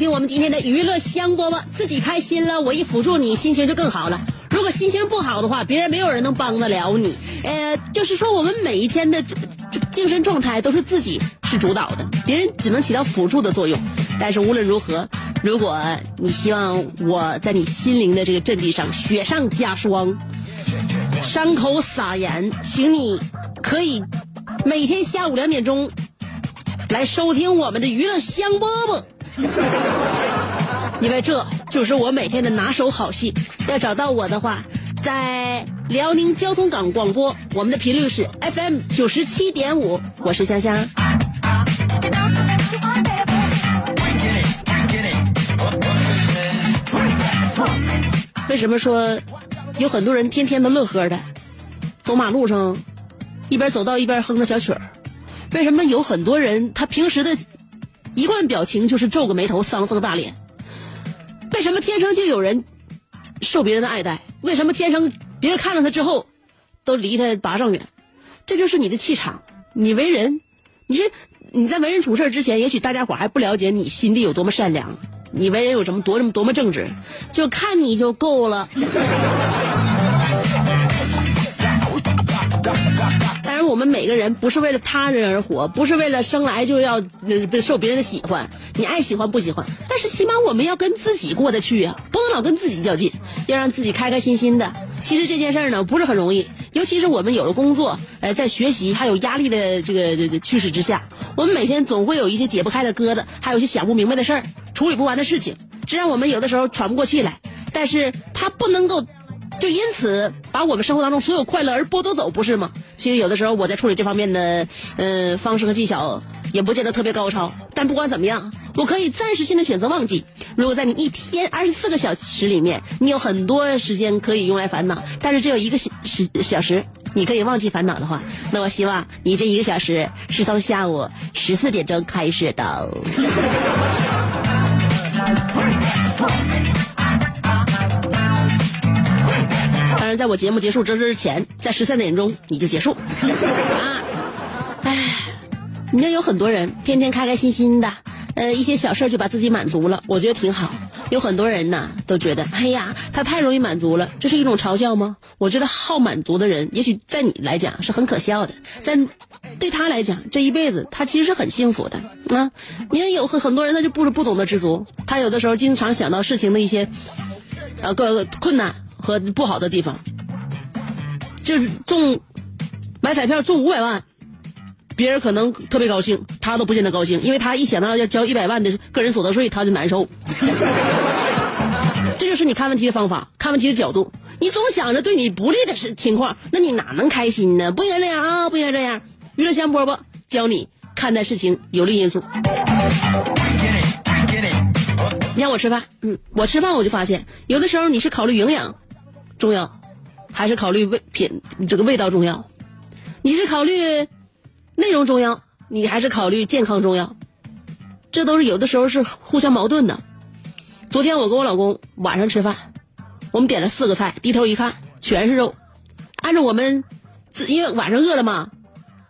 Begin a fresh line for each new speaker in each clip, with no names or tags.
听我们今天的娱乐香饽饽。自己开心了，我一辅助你，心情就更好了。如果心情不好的话，别人没有人能帮得了你。呃，就是说我们每一天的精神状态都是自己是主导的，别人只能起到辅助的作用。但是无论如何，如果你希望我在你心灵的这个阵地上雪上加霜，伤口撒盐，请你可以每天下午两点钟来收听我们的娱乐香饽饽。因为这就是我每天的拿手好戏。要找到我的话，在辽宁交通港广播，我们的频率是 FM 九十七点五，我是香香。为什么说有很多人天天都乐呵的，走马路上一边走道一边哼着小曲儿？为什么有很多人他平时的一贯表情就是皱个眉头、丧丧大脸？为什么天生就有人受别人的爱戴？为什么天生别人看到他之后都离他八丈远？这就是你的气场。你为人，你是你在为人处事之前，也许大家伙还不了解你心地有多么善良，你为人有什么多么多么正直，就看你就够了。我们每个人不是为了他人而活，不是为了生来就要呃受别人的喜欢。你爱喜欢不喜欢，但是起码我们要跟自己过得去啊，不能老跟自己较劲，要让自己开开心心的。其实这件事儿呢，不是很容易，尤其是我们有了工作，呃，在学习还有压力的这个这个驱使之下，我们每天总会有一些解不开的疙瘩，还有一些想不明白的事儿，处理不完的事情，这让我们有的时候喘不过气来。但是它不能够。就因此把我们生活当中所有快乐而剥夺走，不是吗？其实有的时候我在处理这方面的，呃，方式和技巧也不见得特别高超。但不管怎么样，我可以暂时性的选择忘记。如果在你一天二十四个小时里面，你有很多时间可以用来烦恼，但是只有一个小时小时你可以忘记烦恼的话，那我希望你这一个小时是从下午十四点钟开始的。然，在我节目结束之之前，在十三点钟你就结束。啊，唉，你看有很多人天天开开心心的，呃，一些小事就把自己满足了，我觉得挺好。有很多人呢都觉得，哎呀，他太容易满足了，这是一种嘲笑吗？我觉得好满足的人，也许在你来讲是很可笑的，在对他来讲，这一辈子他其实是很幸福的啊。你看有很很多人他就不是不懂得知足，他有的时候经常想到事情的一些呃个困难。和不好的地方，就是中买彩票中五百万，别人可能特别高兴，他都不见得高兴，因为他一想到要交一百万的个人所得税，他就难受。这就是你看问题的方法，看问题的角度。你总想着对你不利的事情况，那你哪能开心呢？不应该这样啊，不应该这样。娱乐香饽饽教你看待事情有利因素。你让我吃饭，嗯，我吃饭我就发现，有的时候你是考虑营养。重要，还是考虑味品这个味道重要？你是考虑内容重要，你还是考虑健康重要？这都是有的时候是互相矛盾的。昨天我跟我老公晚上吃饭，我们点了四个菜，低头一看全是肉。按照我们因为晚上饿了嘛，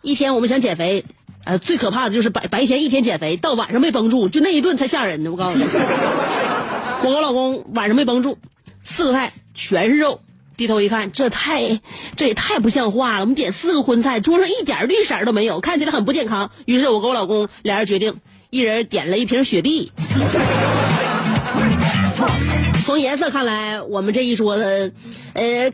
一天我们想减肥，呃，最可怕的就是白白天一天减肥，到晚上没绷住，就那一顿才吓人呢。我告诉你，我跟我老公晚上没绷住，四个菜全是肉，低头一看，这太这也太不像话了。我们点四个荤菜，桌上一点绿色都没有，看起来很不健康。于是我跟我老公俩人决定，一人点了一瓶雪碧。从颜色看来，我们这一桌子，呃，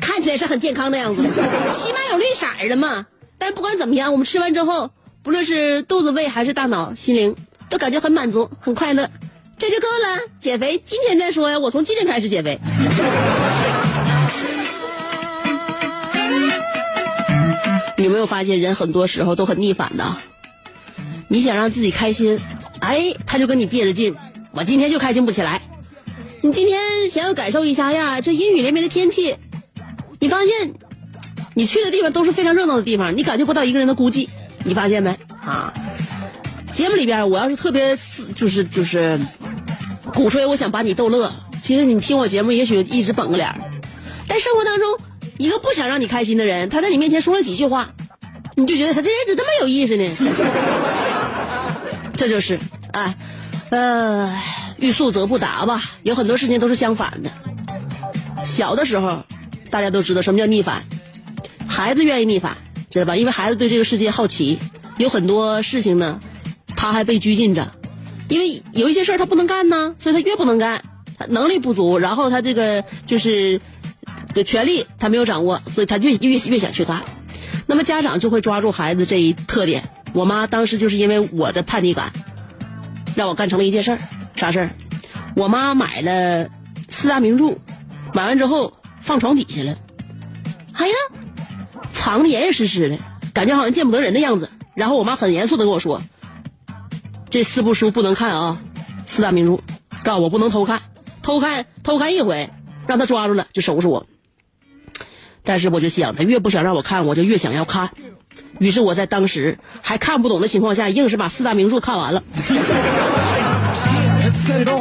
看起来是很健康的样子，起码有绿色的嘛。但不管怎么样，我们吃完之后，不论是肚子、胃还是大脑、心灵，都感觉很满足、很快乐，这就够了。减肥今天再说呀，我从今天开始减肥。你有没有发现，人很多时候都很逆反的？你想让自己开心，哎，他就跟你憋着劲，我今天就开心不起来。你今天想要感受一下呀，这阴雨连绵的天气，你发现你去的地方都是非常热闹的地方，你感觉不到一个人的孤寂，你发现没啊？节目里边，我要是特别就是就是鼓吹，我想把你逗乐。其实你听我节目，也许一直绷个脸，但生活当中，一个不想让你开心的人，他在你面前说了几句话，你就觉得他这人怎么这么有意思呢？这就是哎，呃。欲速则不达吧，有很多事情都是相反的。小的时候，大家都知道什么叫逆反，孩子愿意逆反，知道吧？因为孩子对这个世界好奇，有很多事情呢，他还被拘禁着，因为有一些事儿他不能干呢，所以他越不能干，他能力不足，然后他这个就是的权利他没有掌握，所以他越越越想去干。那么家长就会抓住孩子这一特点。我妈当时就是因为我的叛逆感，让我干成了一件事儿。啥事儿？我妈买了四大名著，买完之后放床底下了。哎呀，藏的严严实实的，感觉好像见不得人的样子。然后我妈很严肃的跟我说：“这四部书不能看啊，四大名著，告诉我不能偷看，偷看偷看一回，让他抓住了就收拾我。”但是我就想，他越不想让我看，我就越想要看。于是我在当时还看不懂的情况下，硬是把四大名著看完了。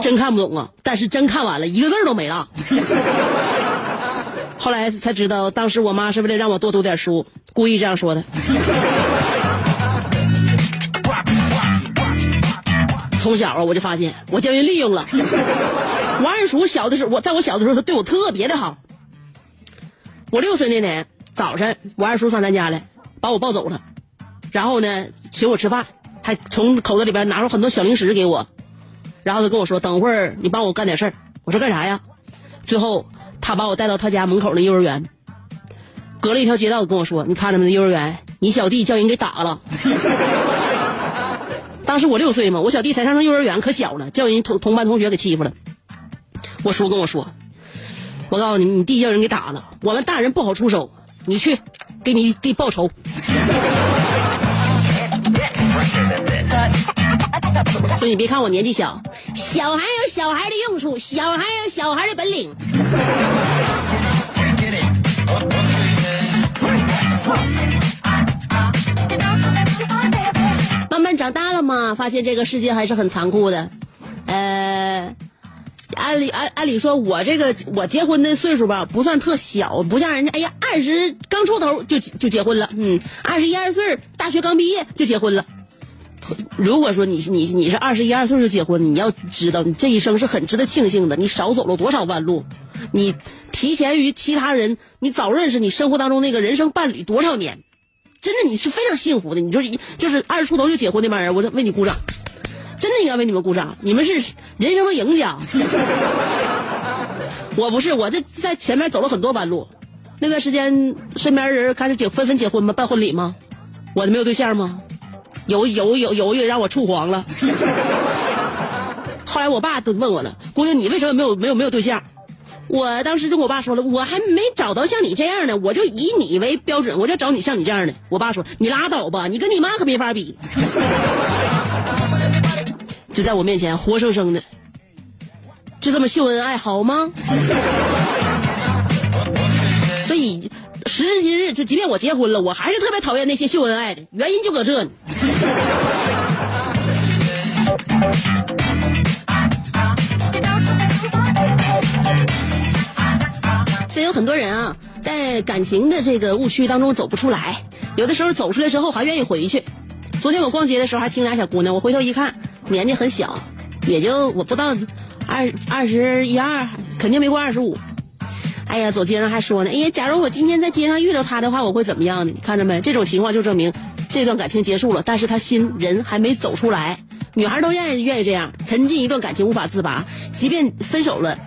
真看不懂啊！但是真看完了，一个字都没了。后来才知道，当时我妈是为了让我多读点书，故意这样说的。从小啊，我就发现我将人利用了。我二叔小的时候，我在我小的时候，他对我特别的好。我六岁那年早晨，我二叔上咱家来，把我抱走了，然后呢，请我吃饭，还从口袋里边拿出很多小零食给我。然后他跟我说：“等会儿你帮我干点事儿。”我说：“干啥呀？”最后他把我带到他家门口的幼儿园，隔了一条街道跟我说：“你看着没？幼儿园，你小弟叫人给打了。”当时我六岁嘛，我小弟才上上幼儿园，可小了，叫人同同班同学给欺负了。我叔跟我说：“我告诉你，你弟叫人给打了，我们大人不好出手，你去给你弟报仇。”所以你别看我年纪小，小孩有小孩的用处，小孩有小孩的本领。慢长大了嘛，发现这个世界还是很残酷的。呃，按理按按理说，我这个我结婚的岁数吧，不算特小，不像人家，哎呀，二十刚出头就就结婚了，嗯，二十一二岁大学刚毕业就结婚了。如果说你你你是二十一二岁就结婚，你要知道你这一生是很值得庆幸的。你少走了多少弯路，你提前于其他人，你早认识你生活当中那个人生伴侣多少年，真的你是非常幸福的。你就是就是二十出头就结婚那帮人，我为你鼓掌，真的应该为你们鼓掌。你们是人生的赢家。我不是，我这在前面走了很多弯路。那段时间身边人开始结纷纷结婚吗？办婚礼吗？我没有对象吗？有有有有一个让我处黄了，后来我爸都问我了，姑娘你为什么没有没有没有对象？我当时就跟我爸说了，我还没找到像你这样的，我就以你为标准，我就找你像你这样的。我爸说你拉倒吧，你跟你妈可没法比。就在我面前活生生的，就这么秀恩爱好吗？所以。时至今日，就即便我结婚了，我还是特别讨厌那些秀恩爱的，原因就搁这呢。所以有很多人啊，在感情的这个误区当中走不出来，有的时候走出来之后还愿意回去。昨天我逛街的时候还听俩小姑娘，我回头一看，年纪很小，也就我不到二二十一二，肯定没过二十五。哎呀，走街上还说呢，哎呀，假如我今天在街上遇到他的话，我会怎么样呢？看着没？这种情况就证明这段感情结束了，但是他心人还没走出来。女孩都愿意愿意这样，沉浸一段感情无法自拔，即便分手了，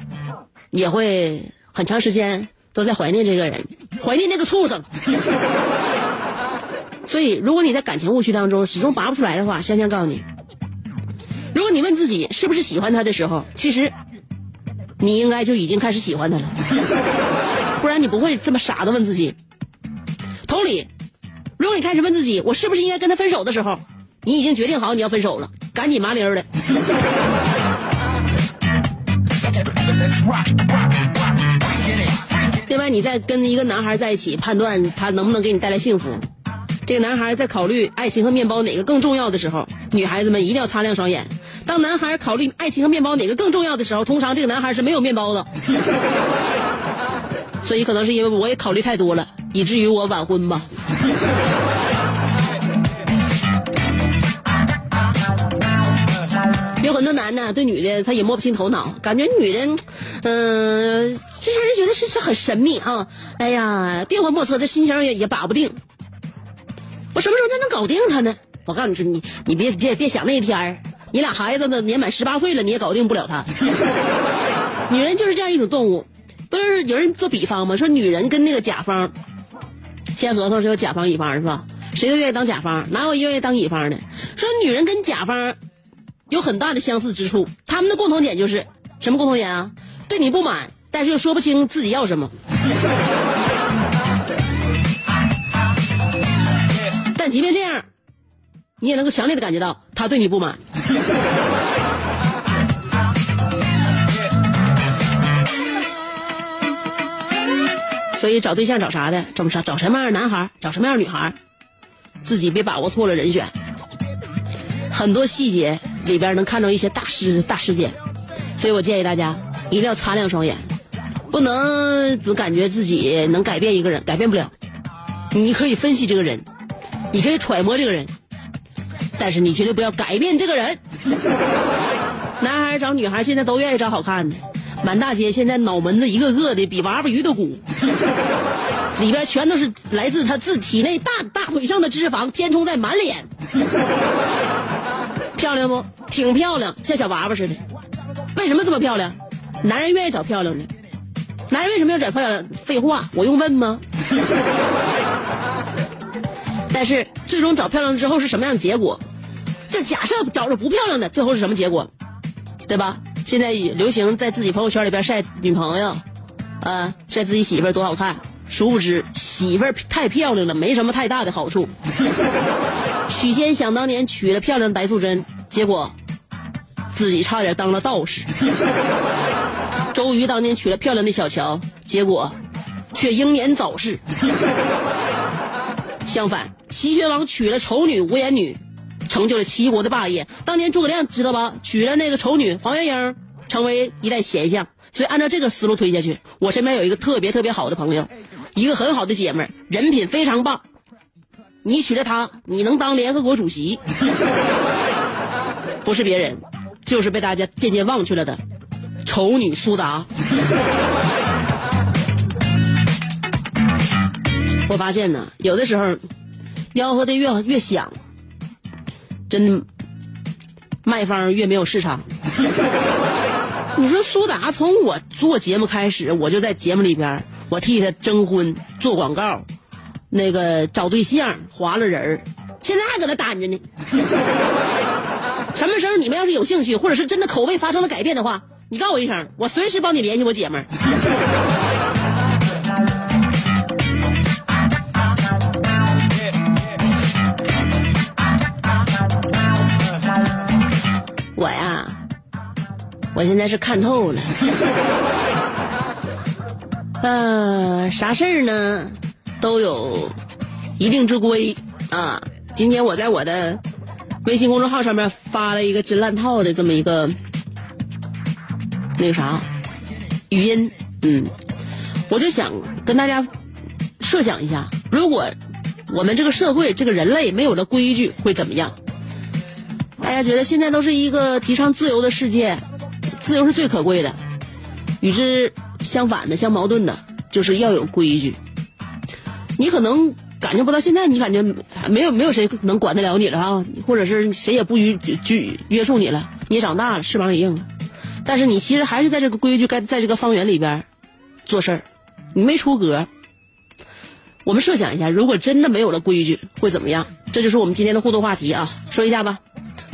也会很长时间都在怀念这个人，怀念那个畜生。所以，如果你在感情误区当中始终拔不出来的话，香香告诉你，如果你问自己是不是喜欢他的时候，其实你应该就已经开始喜欢他了，不然你不会这么傻的问自己。同理，如果你开始问自己我是不是应该跟他分手的时候，你已经决定好你要分手了，赶紧麻溜的。另外，你在跟一个男孩在一起，判断他能不能给你带来幸福。这个男孩在考虑爱情和面包哪个更重要的时候，女孩子们一定要擦亮双眼。当男孩考虑爱情和面包哪个更重要的时候，通常这个男孩是没有面包的。所以可能是因为我也考虑太多了，以至于我晚婚吧。有很多男的对女的他也摸不清头脑，感觉女的，嗯、这让人觉得是是很神秘啊。哎呀，变幻莫测，这心情也也把不定。我什么时候才能搞定他呢？我告诉你说，你你别别别想那一天儿你俩孩子呢年满十八岁了，你也搞定不了他。女人就是这样一种动物，不是有人做比方吗？说女人跟那个甲方签合同是有甲方乙方是吧？谁都愿意当甲方，哪有愿意当乙方的？说女人跟甲方有很大的相似之处，他们的共同点就是什么共同点啊？对你不满，但是又说不清自己要什么。但即便这样，你也能够强烈的感觉到他对你不满。所以找对象找啥的？找啥？找什么样的男孩？找什么样的女孩？自己别把握错了人选。很多细节里边能看到一些大事大事件，所以我建议大家一定要擦亮双眼，不能只感觉自己能改变一个人，改变不了。你可以分析这个人，你可以揣摩这个人，但是你绝对不要改变这个人。男孩找女孩现在都愿意找好看的，满大街现在脑门子一个个的比娃娃鱼都鼓，里边全都是来自他自体内大大腿上的脂肪填充在满脸。漂亮不？挺漂亮，像小娃娃似的。为什么这么漂亮？男人愿意找漂亮的。男人为什么要找漂亮？废话，我用问吗？但是最终找漂亮之后是什么样的结果？这假设找着不漂亮的，最后是什么结果？对吧？现在流行在自己朋友圈里边晒女朋友，呃，晒自己媳妇儿多好看。殊不知媳妇儿太漂亮了，没什么太大的好处。许仙想当年娶了漂亮的白素贞，结果自己差点当了道士。周瑜当年娶了漂亮的小乔，结果却英年早逝。相反，齐宣王娶了丑女无颜女，成就了齐国的霸业。当年诸葛亮知道吧？娶了那个丑女黄月英，成为一代贤相。所以按照这个思路推下去，我身边有一个特别特别好的朋友，一个很好的姐们儿，人品非常棒。你娶了她，你能当联合国主席？不是别人，就是被大家渐渐忘却了的丑女苏达。我发现呢，有的时候吆喝的越越响，真卖方越没有市场。你说苏达从我做节目开始，我就在节目里边，我替他征婚、做广告，那个找对象、划了人儿，现在还搁那单着呢。什么时候你们要是有兴趣，或者是真的口味发生了改变的话，你告诉我一声，我随时帮你联系我姐们儿。我呀，我现在是看透了。呃，啥事儿呢，都有一定之规啊。今天我在我的微信公众号上面发了一个真烂套的这么一个那个啥语音，嗯，我就想跟大家
设想一下，如果我们这个社会、这个人类没有了规矩，会怎么样？大家觉得现在都是一个提倡自由的世界，自由是最可贵的。与之相反的、相矛盾的，就是要有规矩。你可能感觉不到，现在你感觉没有没有谁能管得了你了啊，或者是谁也不拘拘约束你了，你长大了，翅膀也硬了。但是你其实还是在这个规矩该在这个方圆里边做事儿，你没出格。我们设想一下，如果真的没有了规矩，会怎么样？这就是我们今天的互动话题啊，说一下吧。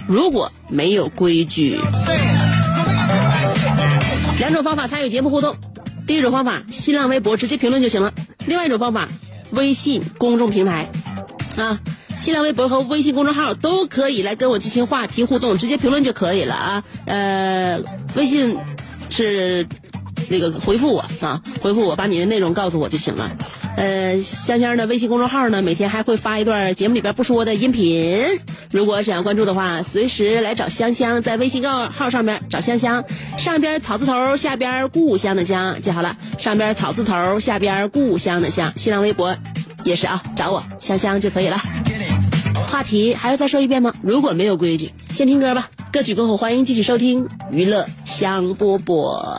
如果没有规矩，两种方法参与节目互动。第一种方法，新浪微博直接评论就行了；另外一种方法，微信公众平台，啊，新浪微博和微信公众号都可以来跟我进行话题互动，直接评论就可以了啊。呃，微信是那个回复我啊，回复我，把你的内容告诉我就行了。呃，香香的微信公众号呢，每天还会发一段节目里边不说的音频。如果想要关注的话，随时来找香香，在微信号号上面找香香，上边草字头，下边故乡的乡，记好了，上边草字头，下边故乡的乡。新浪微博也是啊，找我香香就可以了。话题还要再说一遍吗？如果没有规矩，先听歌吧。歌曲过后，欢迎继续收听娱乐香饽饽。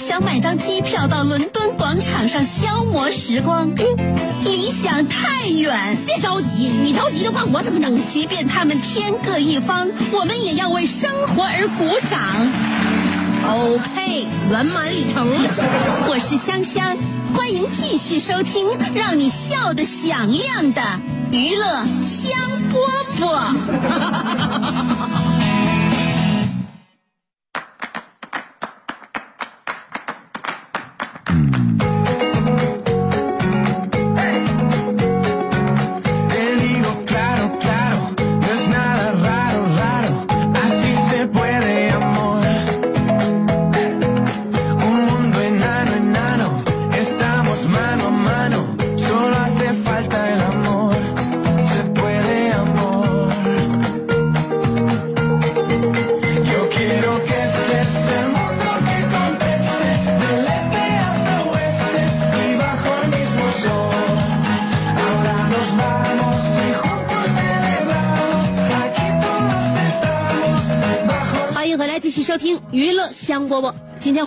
想买张机票到伦敦广场上消磨时光，理想太远。
别着急，你着急的话，我怎么能？
即便他们天各一方，我们也要为生活而鼓掌。
OK，圆满礼成。
我是香香，欢迎继续收听让你笑得响亮的娱乐香饽饽。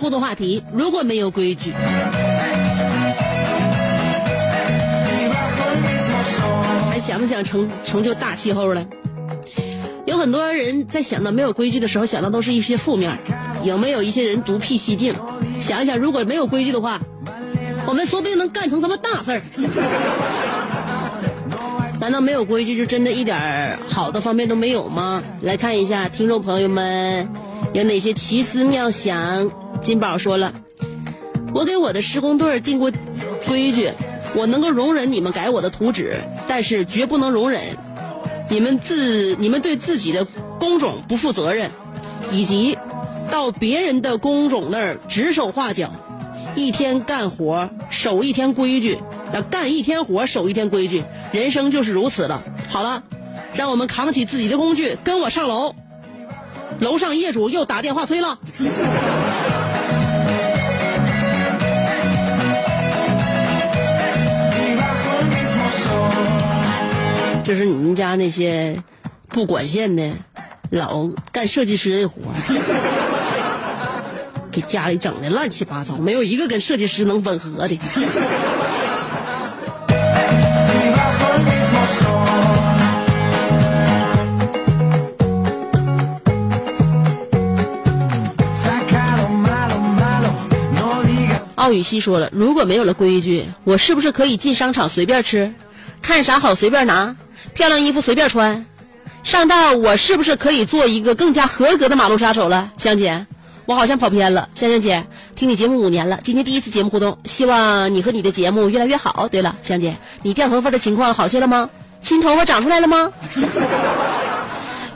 互动话题：如果没有规矩，还想不想成成就大气候了？有很多人在想到没有规矩的时候，想到都是一些负面。有没有一些人独辟蹊径？想一想，如果没有规矩的话，我们说不定能干成什么大事儿。难道没有规矩就真的一点好的方面都没有吗？来看一下听众朋友们有哪些奇思妙想。金宝说了，我给我的施工队定过规矩，我能够容忍你们改我的图纸，但是绝不能容忍你们自你们对自己的工种不负责任，以及到别人的工种那儿指手画脚，一天干活守一天规矩，啊，干一天活守一天规矩，人生就是如此了。好了，让我们扛起自己的工具，跟我上楼。楼上业主又打电话催了。就是你们家那些不管线的，老干设计师的活儿，给家里整的乱七八糟，没有一个跟设计师能吻合的。奥雨熙说了，如果没有了规矩，我是不是可以进商场随便吃，看啥好随便拿，漂亮衣服随便穿？上道我是不是可以做一个更加合格的马路杀手了？香姐，我好像跑偏了。香香姐，听你节目五年了，今天第一次节目互动，希望你和你的节目越来越好。对了，香姐，你掉头发的情况好些了吗？新头发长出来了吗？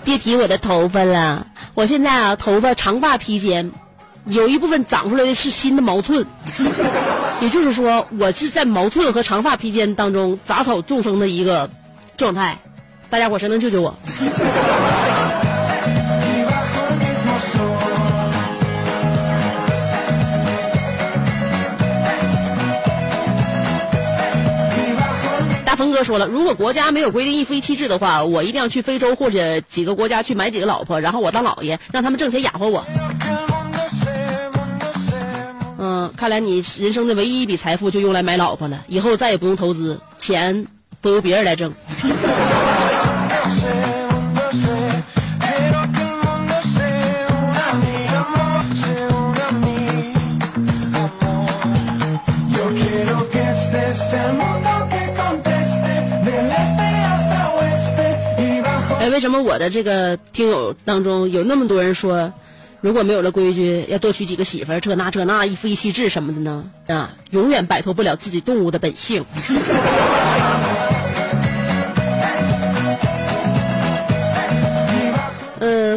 别提我的头发了，我现在啊，头发长发披肩，有一部分长出来的是新的毛寸，也就是说，我是在毛寸和长发披肩当中杂草众生的一个状态。大家伙谁能救救我？大鹏哥说了，如果国家没有规定一夫一妻制的话，我一定要去非洲或者几个国家去买几个老婆，然后我当老爷，让他们挣钱养活我。嗯，看来你人生的唯一一笔财富就用来买老婆了，以后再也不用投资，钱都由别人来挣哎为什么我的这个听友当中有那么多人说如果没有了规矩要多娶几个媳妇儿这那这那一夫一妻制什么的呢？啊永远摆脱不了自己动物的本性。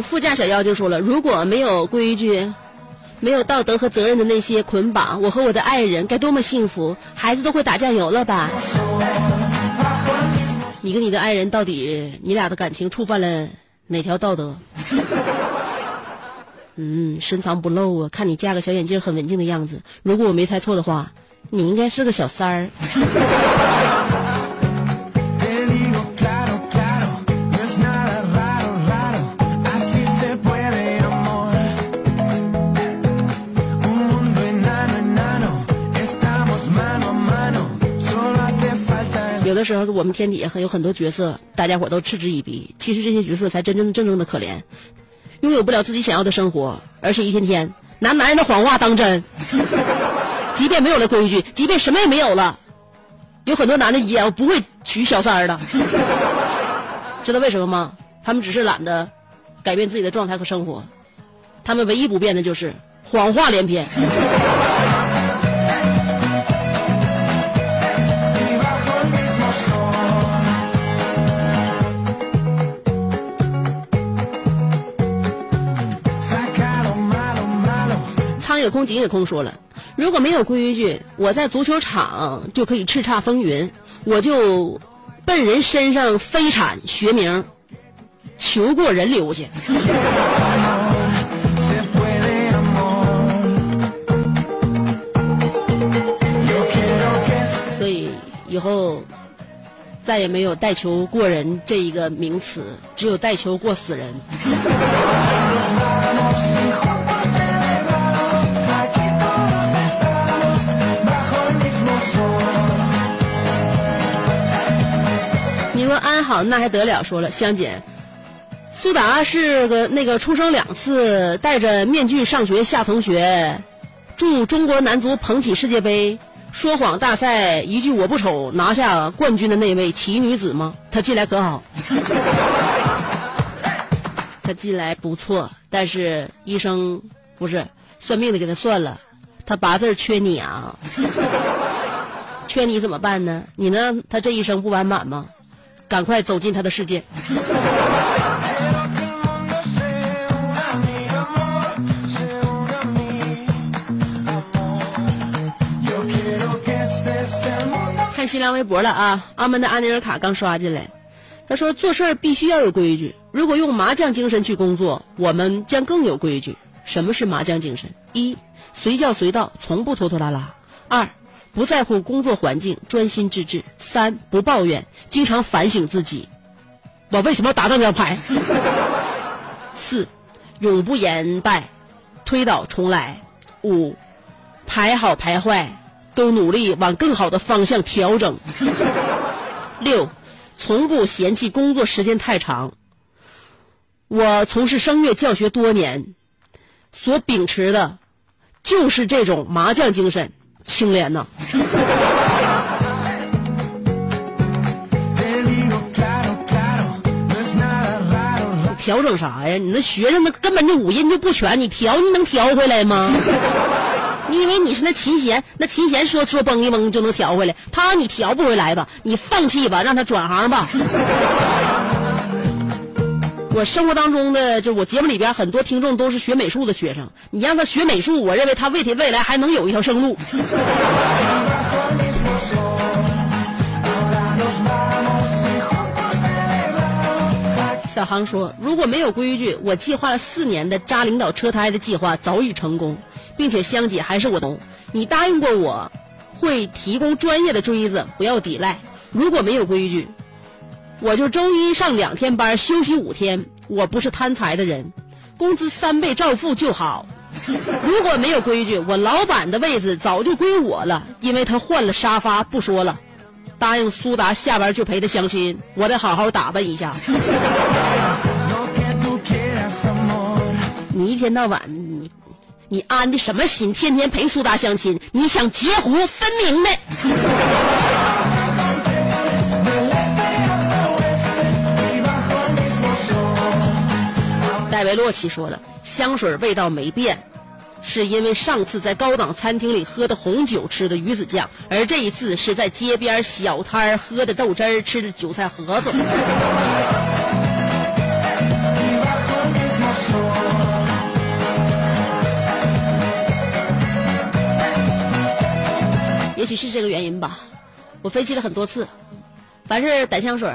副驾小妖就说了，如果没有规矩，没有道德和责任的那些捆绑，我和我的爱人该多么幸福，孩子都会打酱油了吧？你跟你的爱人到底，你俩的感情触犯了哪条道德？嗯，深藏不露啊！看你架个小眼镜，很文静的样子。如果我没猜错的话，你应该是个小三儿。有的时候，我们天底下有很多角色，大家伙都嗤之以鼻。其实这些角色才真正真正的可怜，拥有不了自己想要的生活，而且一天天拿男人的谎话当真。即便没有了规矩，即便什么也没有了，有很多男的也不会娶小三儿的。知道为什么吗？他们只是懒得改变自己的状态和生活，他们唯一不变的就是谎话连篇。苍野空、井野空说了，如果没有规矩，我在足球场就可以叱咤风云，我就奔人身上飞铲学名，求过人流去。所以以后再也没有带球过人这一个名词，只有带球过死人。好那还得了？说了香姐，苏达是个那个出生两次戴着面具上学夏同学，祝中国男足捧起世界杯，说谎大赛一句我不丑拿下冠军的那位奇女子吗？她进来可好？她进来不错，但是医生不是算命的给她算了，她八字缺你啊，缺你怎么办呢？你能让她这一生不完满吗？赶快走进他的世界。看新浪微博了啊！阿门的阿尼尔卡刚刷进来，他说做事儿必须要有规矩，如果用麻将精神去工作，我们将更有规矩。什么是麻将精神？一，随叫随到，从不拖拖拉拉；二，不在乎工作环境，专心致志；三，不抱怨，经常反省自己，我为什么要打这张牌？四，永不言败，推倒重来；五，牌好牌坏，都努力往更好的方向调整。六，从不嫌弃工作时间太长。我从事声乐教学多年，所秉持的就是这种麻将精神，清廉呐。调整啥呀？你那学生那根本就五音就不全，你调你能调回来吗？你以为你是那琴弦？那琴弦说说崩一崩就能调回来？他你调不回来吧？你放弃吧，让他转行吧。我生活当中的，就我节目里边很多听众都是学美术的学生，你让他学美术，我认为他未体未来还能有一条生路。小航说：“如果没有规矩，我计划了四年的扎领导车胎的计划早已成功，并且香姐还是我同。你答应过我，会提供专业的锥子，不要抵赖。如果没有规矩，我就周一上两天班，休息五天。我不是贪财的人，工资三倍照付就好。如果没有规矩，我老板的位置早就归我了，因为他换了沙发。不说了，答应苏达下班就陪他相亲，我得好好打扮一下。”你一天到晚你你安的什么心？天天陪苏达相亲，你想截胡分明的。维洛奇说了，香水味道没变，是因为上次在高档餐厅里喝的红酒吃的鱼子酱，而这一次是在街边小摊儿喝的豆汁儿吃的韭菜盒子。也许是这个原因吧，我分析了很多次，凡是掸香水，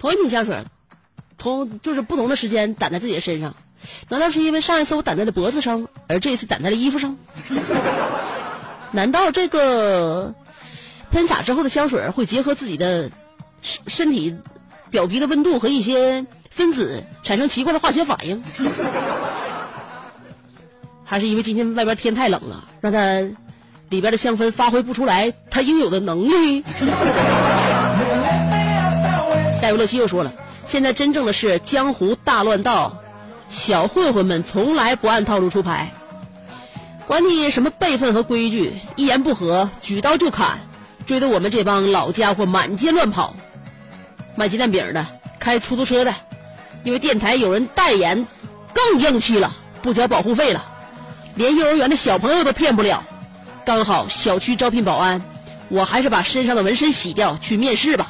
同一瓶香水，同就是不同的时间掸在自己的身上，难道是因为上一次我掸在了脖子上，而这一次掸在了衣服上？难道这个喷洒之后的香水会结合自己的身身体表皮的温度和一些分子产生奇怪的化学反应？还是因为今天外边天太冷了，让它里边的香氛发挥不出来它应有的能力？戴维勒西又说了，现在真正的是江湖大乱道，小混混们从来不按套路出牌，管你什么辈分和规矩，一言不合举刀就砍，追得我们这帮老家伙满街乱跑。卖鸡蛋饼的，开出租车的，因为电台有人代言，更硬气了，不交保护费了，连幼儿园的小朋友都骗不了。刚好小区招聘保安，我还是把身上的纹身洗掉去面试吧。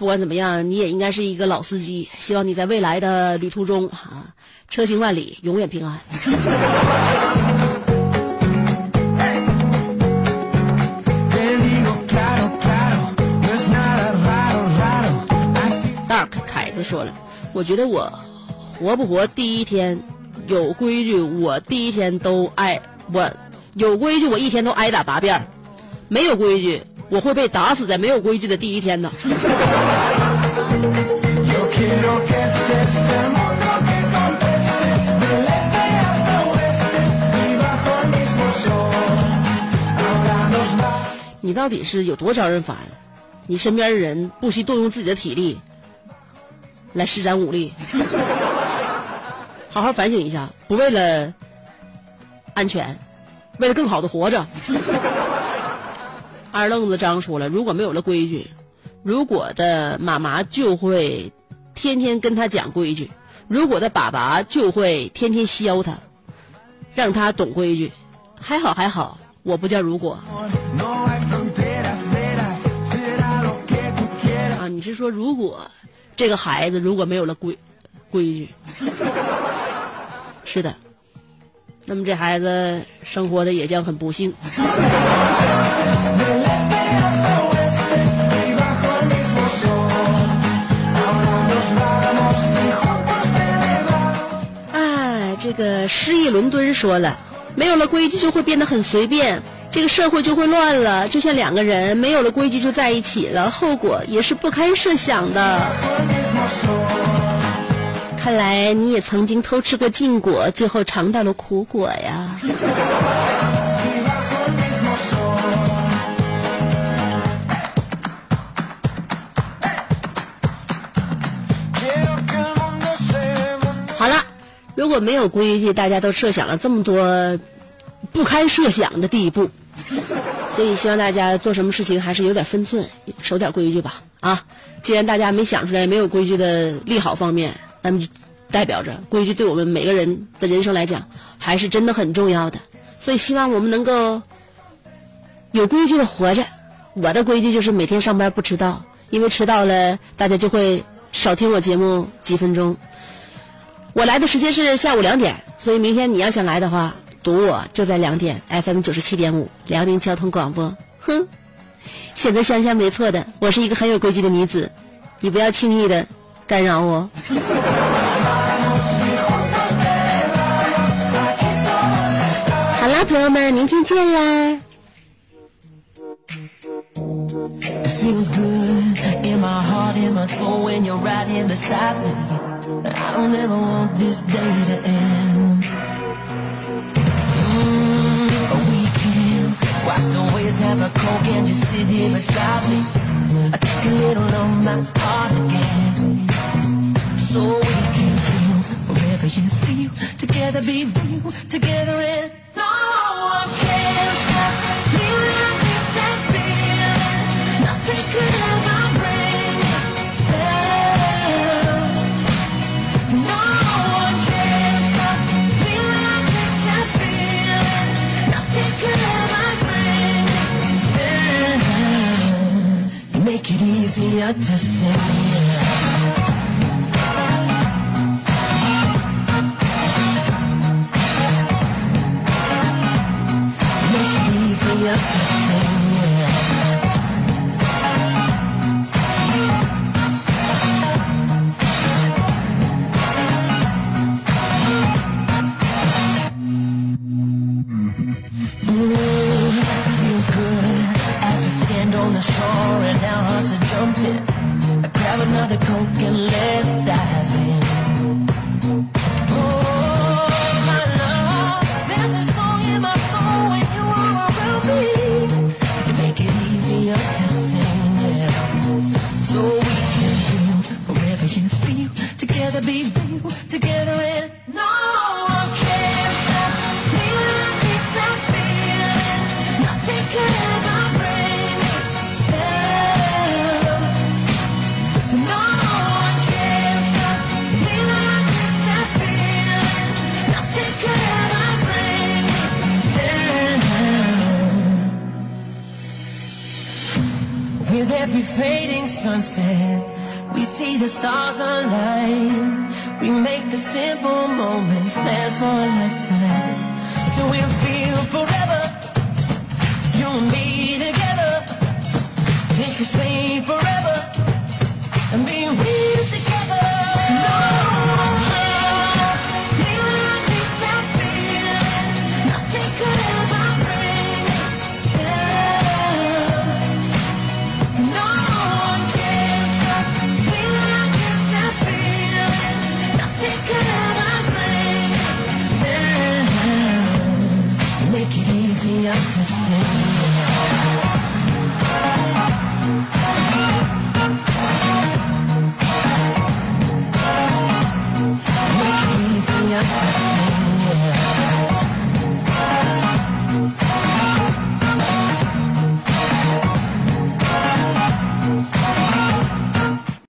不管怎么样，你也应该是一个老司机。希望你在未来的旅途中啊，车行万里，永远平安。
Te digo claro, claro, no es nada raro, raro. Así
Dark 凯子说了，我觉得我活不活第一天有规矩，我第一天都挨我有规矩，我一天都挨打八遍；没有规矩我会被打死在没有规矩的第一天的。你到底是有多招人烦？你身边的人不惜动用自己的体力来施展武力？好好反省一下不为了安全为了更好的活着。二愣子张说了，如果没有了规矩，如果的妈妈就会天天跟他讲规矩，如果的爸爸就会天天削他，让他懂规矩。还好还好，我不叫如果。啊，你是说如果这个孩子如果没有了规规矩，是的，那么这孩子生活的也将很不幸。个失意伦敦说了，没有了规矩就会变得很随便，这个社会就会乱了。就像两个人没有了规矩就在一起了，后果也是不堪设想的。看来你也曾经偷吃过禁果，最后尝到了苦果呀。果没有规矩，大家都设想了这么多不堪设想的地步，所以希望大家做什么事情还是有点分寸，守点规矩吧。啊，既然大家没想出来没有规矩的利好方面，那么就代表着规矩对我们每个人的人生来讲还是真的很重要的。所以希望我们能够有规矩的活着。我的规矩就是每天上班不迟到，因为迟到了大家就会少听我节目几分钟。我来的时间是下午两点，所以明天你要想来的话，堵我就在两点 FM 九十七点五辽宁交通广播。哼，选择香香没错的，我是一个很有规矩的女子，你不要轻易的干扰我。好啦，朋友们，明天见啦。
It feels good in my heart, in my soul when you're right here beside me. I don't ever want this day to end. Mm, we can watch the waves have a coke and just sit here beside me. I take a little of my heart again. So we can feel wherever you feel. Together be real, together and no one can stop me I just that feeling. Nothing could it easier to say. Every fading sunset, we see the stars align. We make the simple moments last for a lifetime. So we'll feel forever, you and me together. Make us sway forever and be real